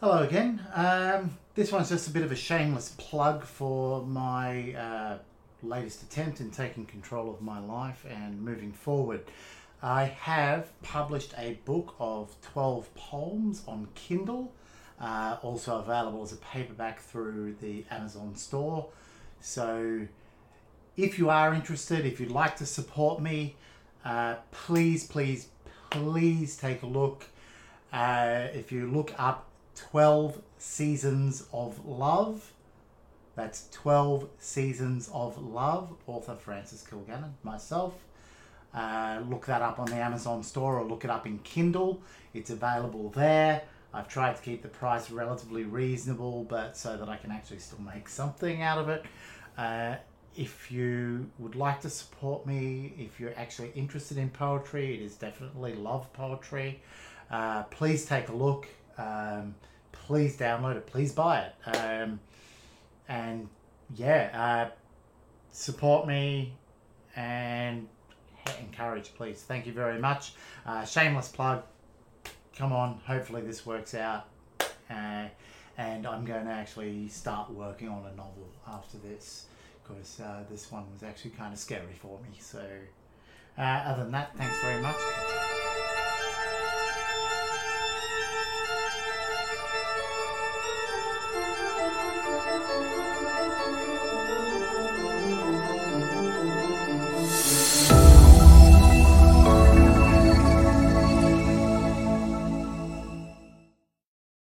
Hello again. Um, this one's just a bit of a shameless plug for my uh, latest attempt in taking control of my life and moving forward. I have published a book of 12 poems on Kindle, uh, also available as a paperback through the Amazon store. So, if you are interested, if you'd like to support me, uh, please, please, please take a look. Uh, if you look up 12 Seasons of Love. That's 12 Seasons of Love, author Francis Kilgannon, myself. Uh, look that up on the Amazon store or look it up in Kindle. It's available there. I've tried to keep the price relatively reasonable, but so that I can actually still make something out of it. Uh, if you would like to support me, if you're actually interested in poetry, it is definitely love poetry. Uh, please take a look. Um, please download it. Please buy it. Um, and yeah, uh, support me and encourage, please. Thank you very much. Uh, shameless plug. Come on. Hopefully this works out. Uh, and I'm going to actually start working on a novel after this because uh, this one was actually kind of scary for me. So, uh, other than that, thanks very much.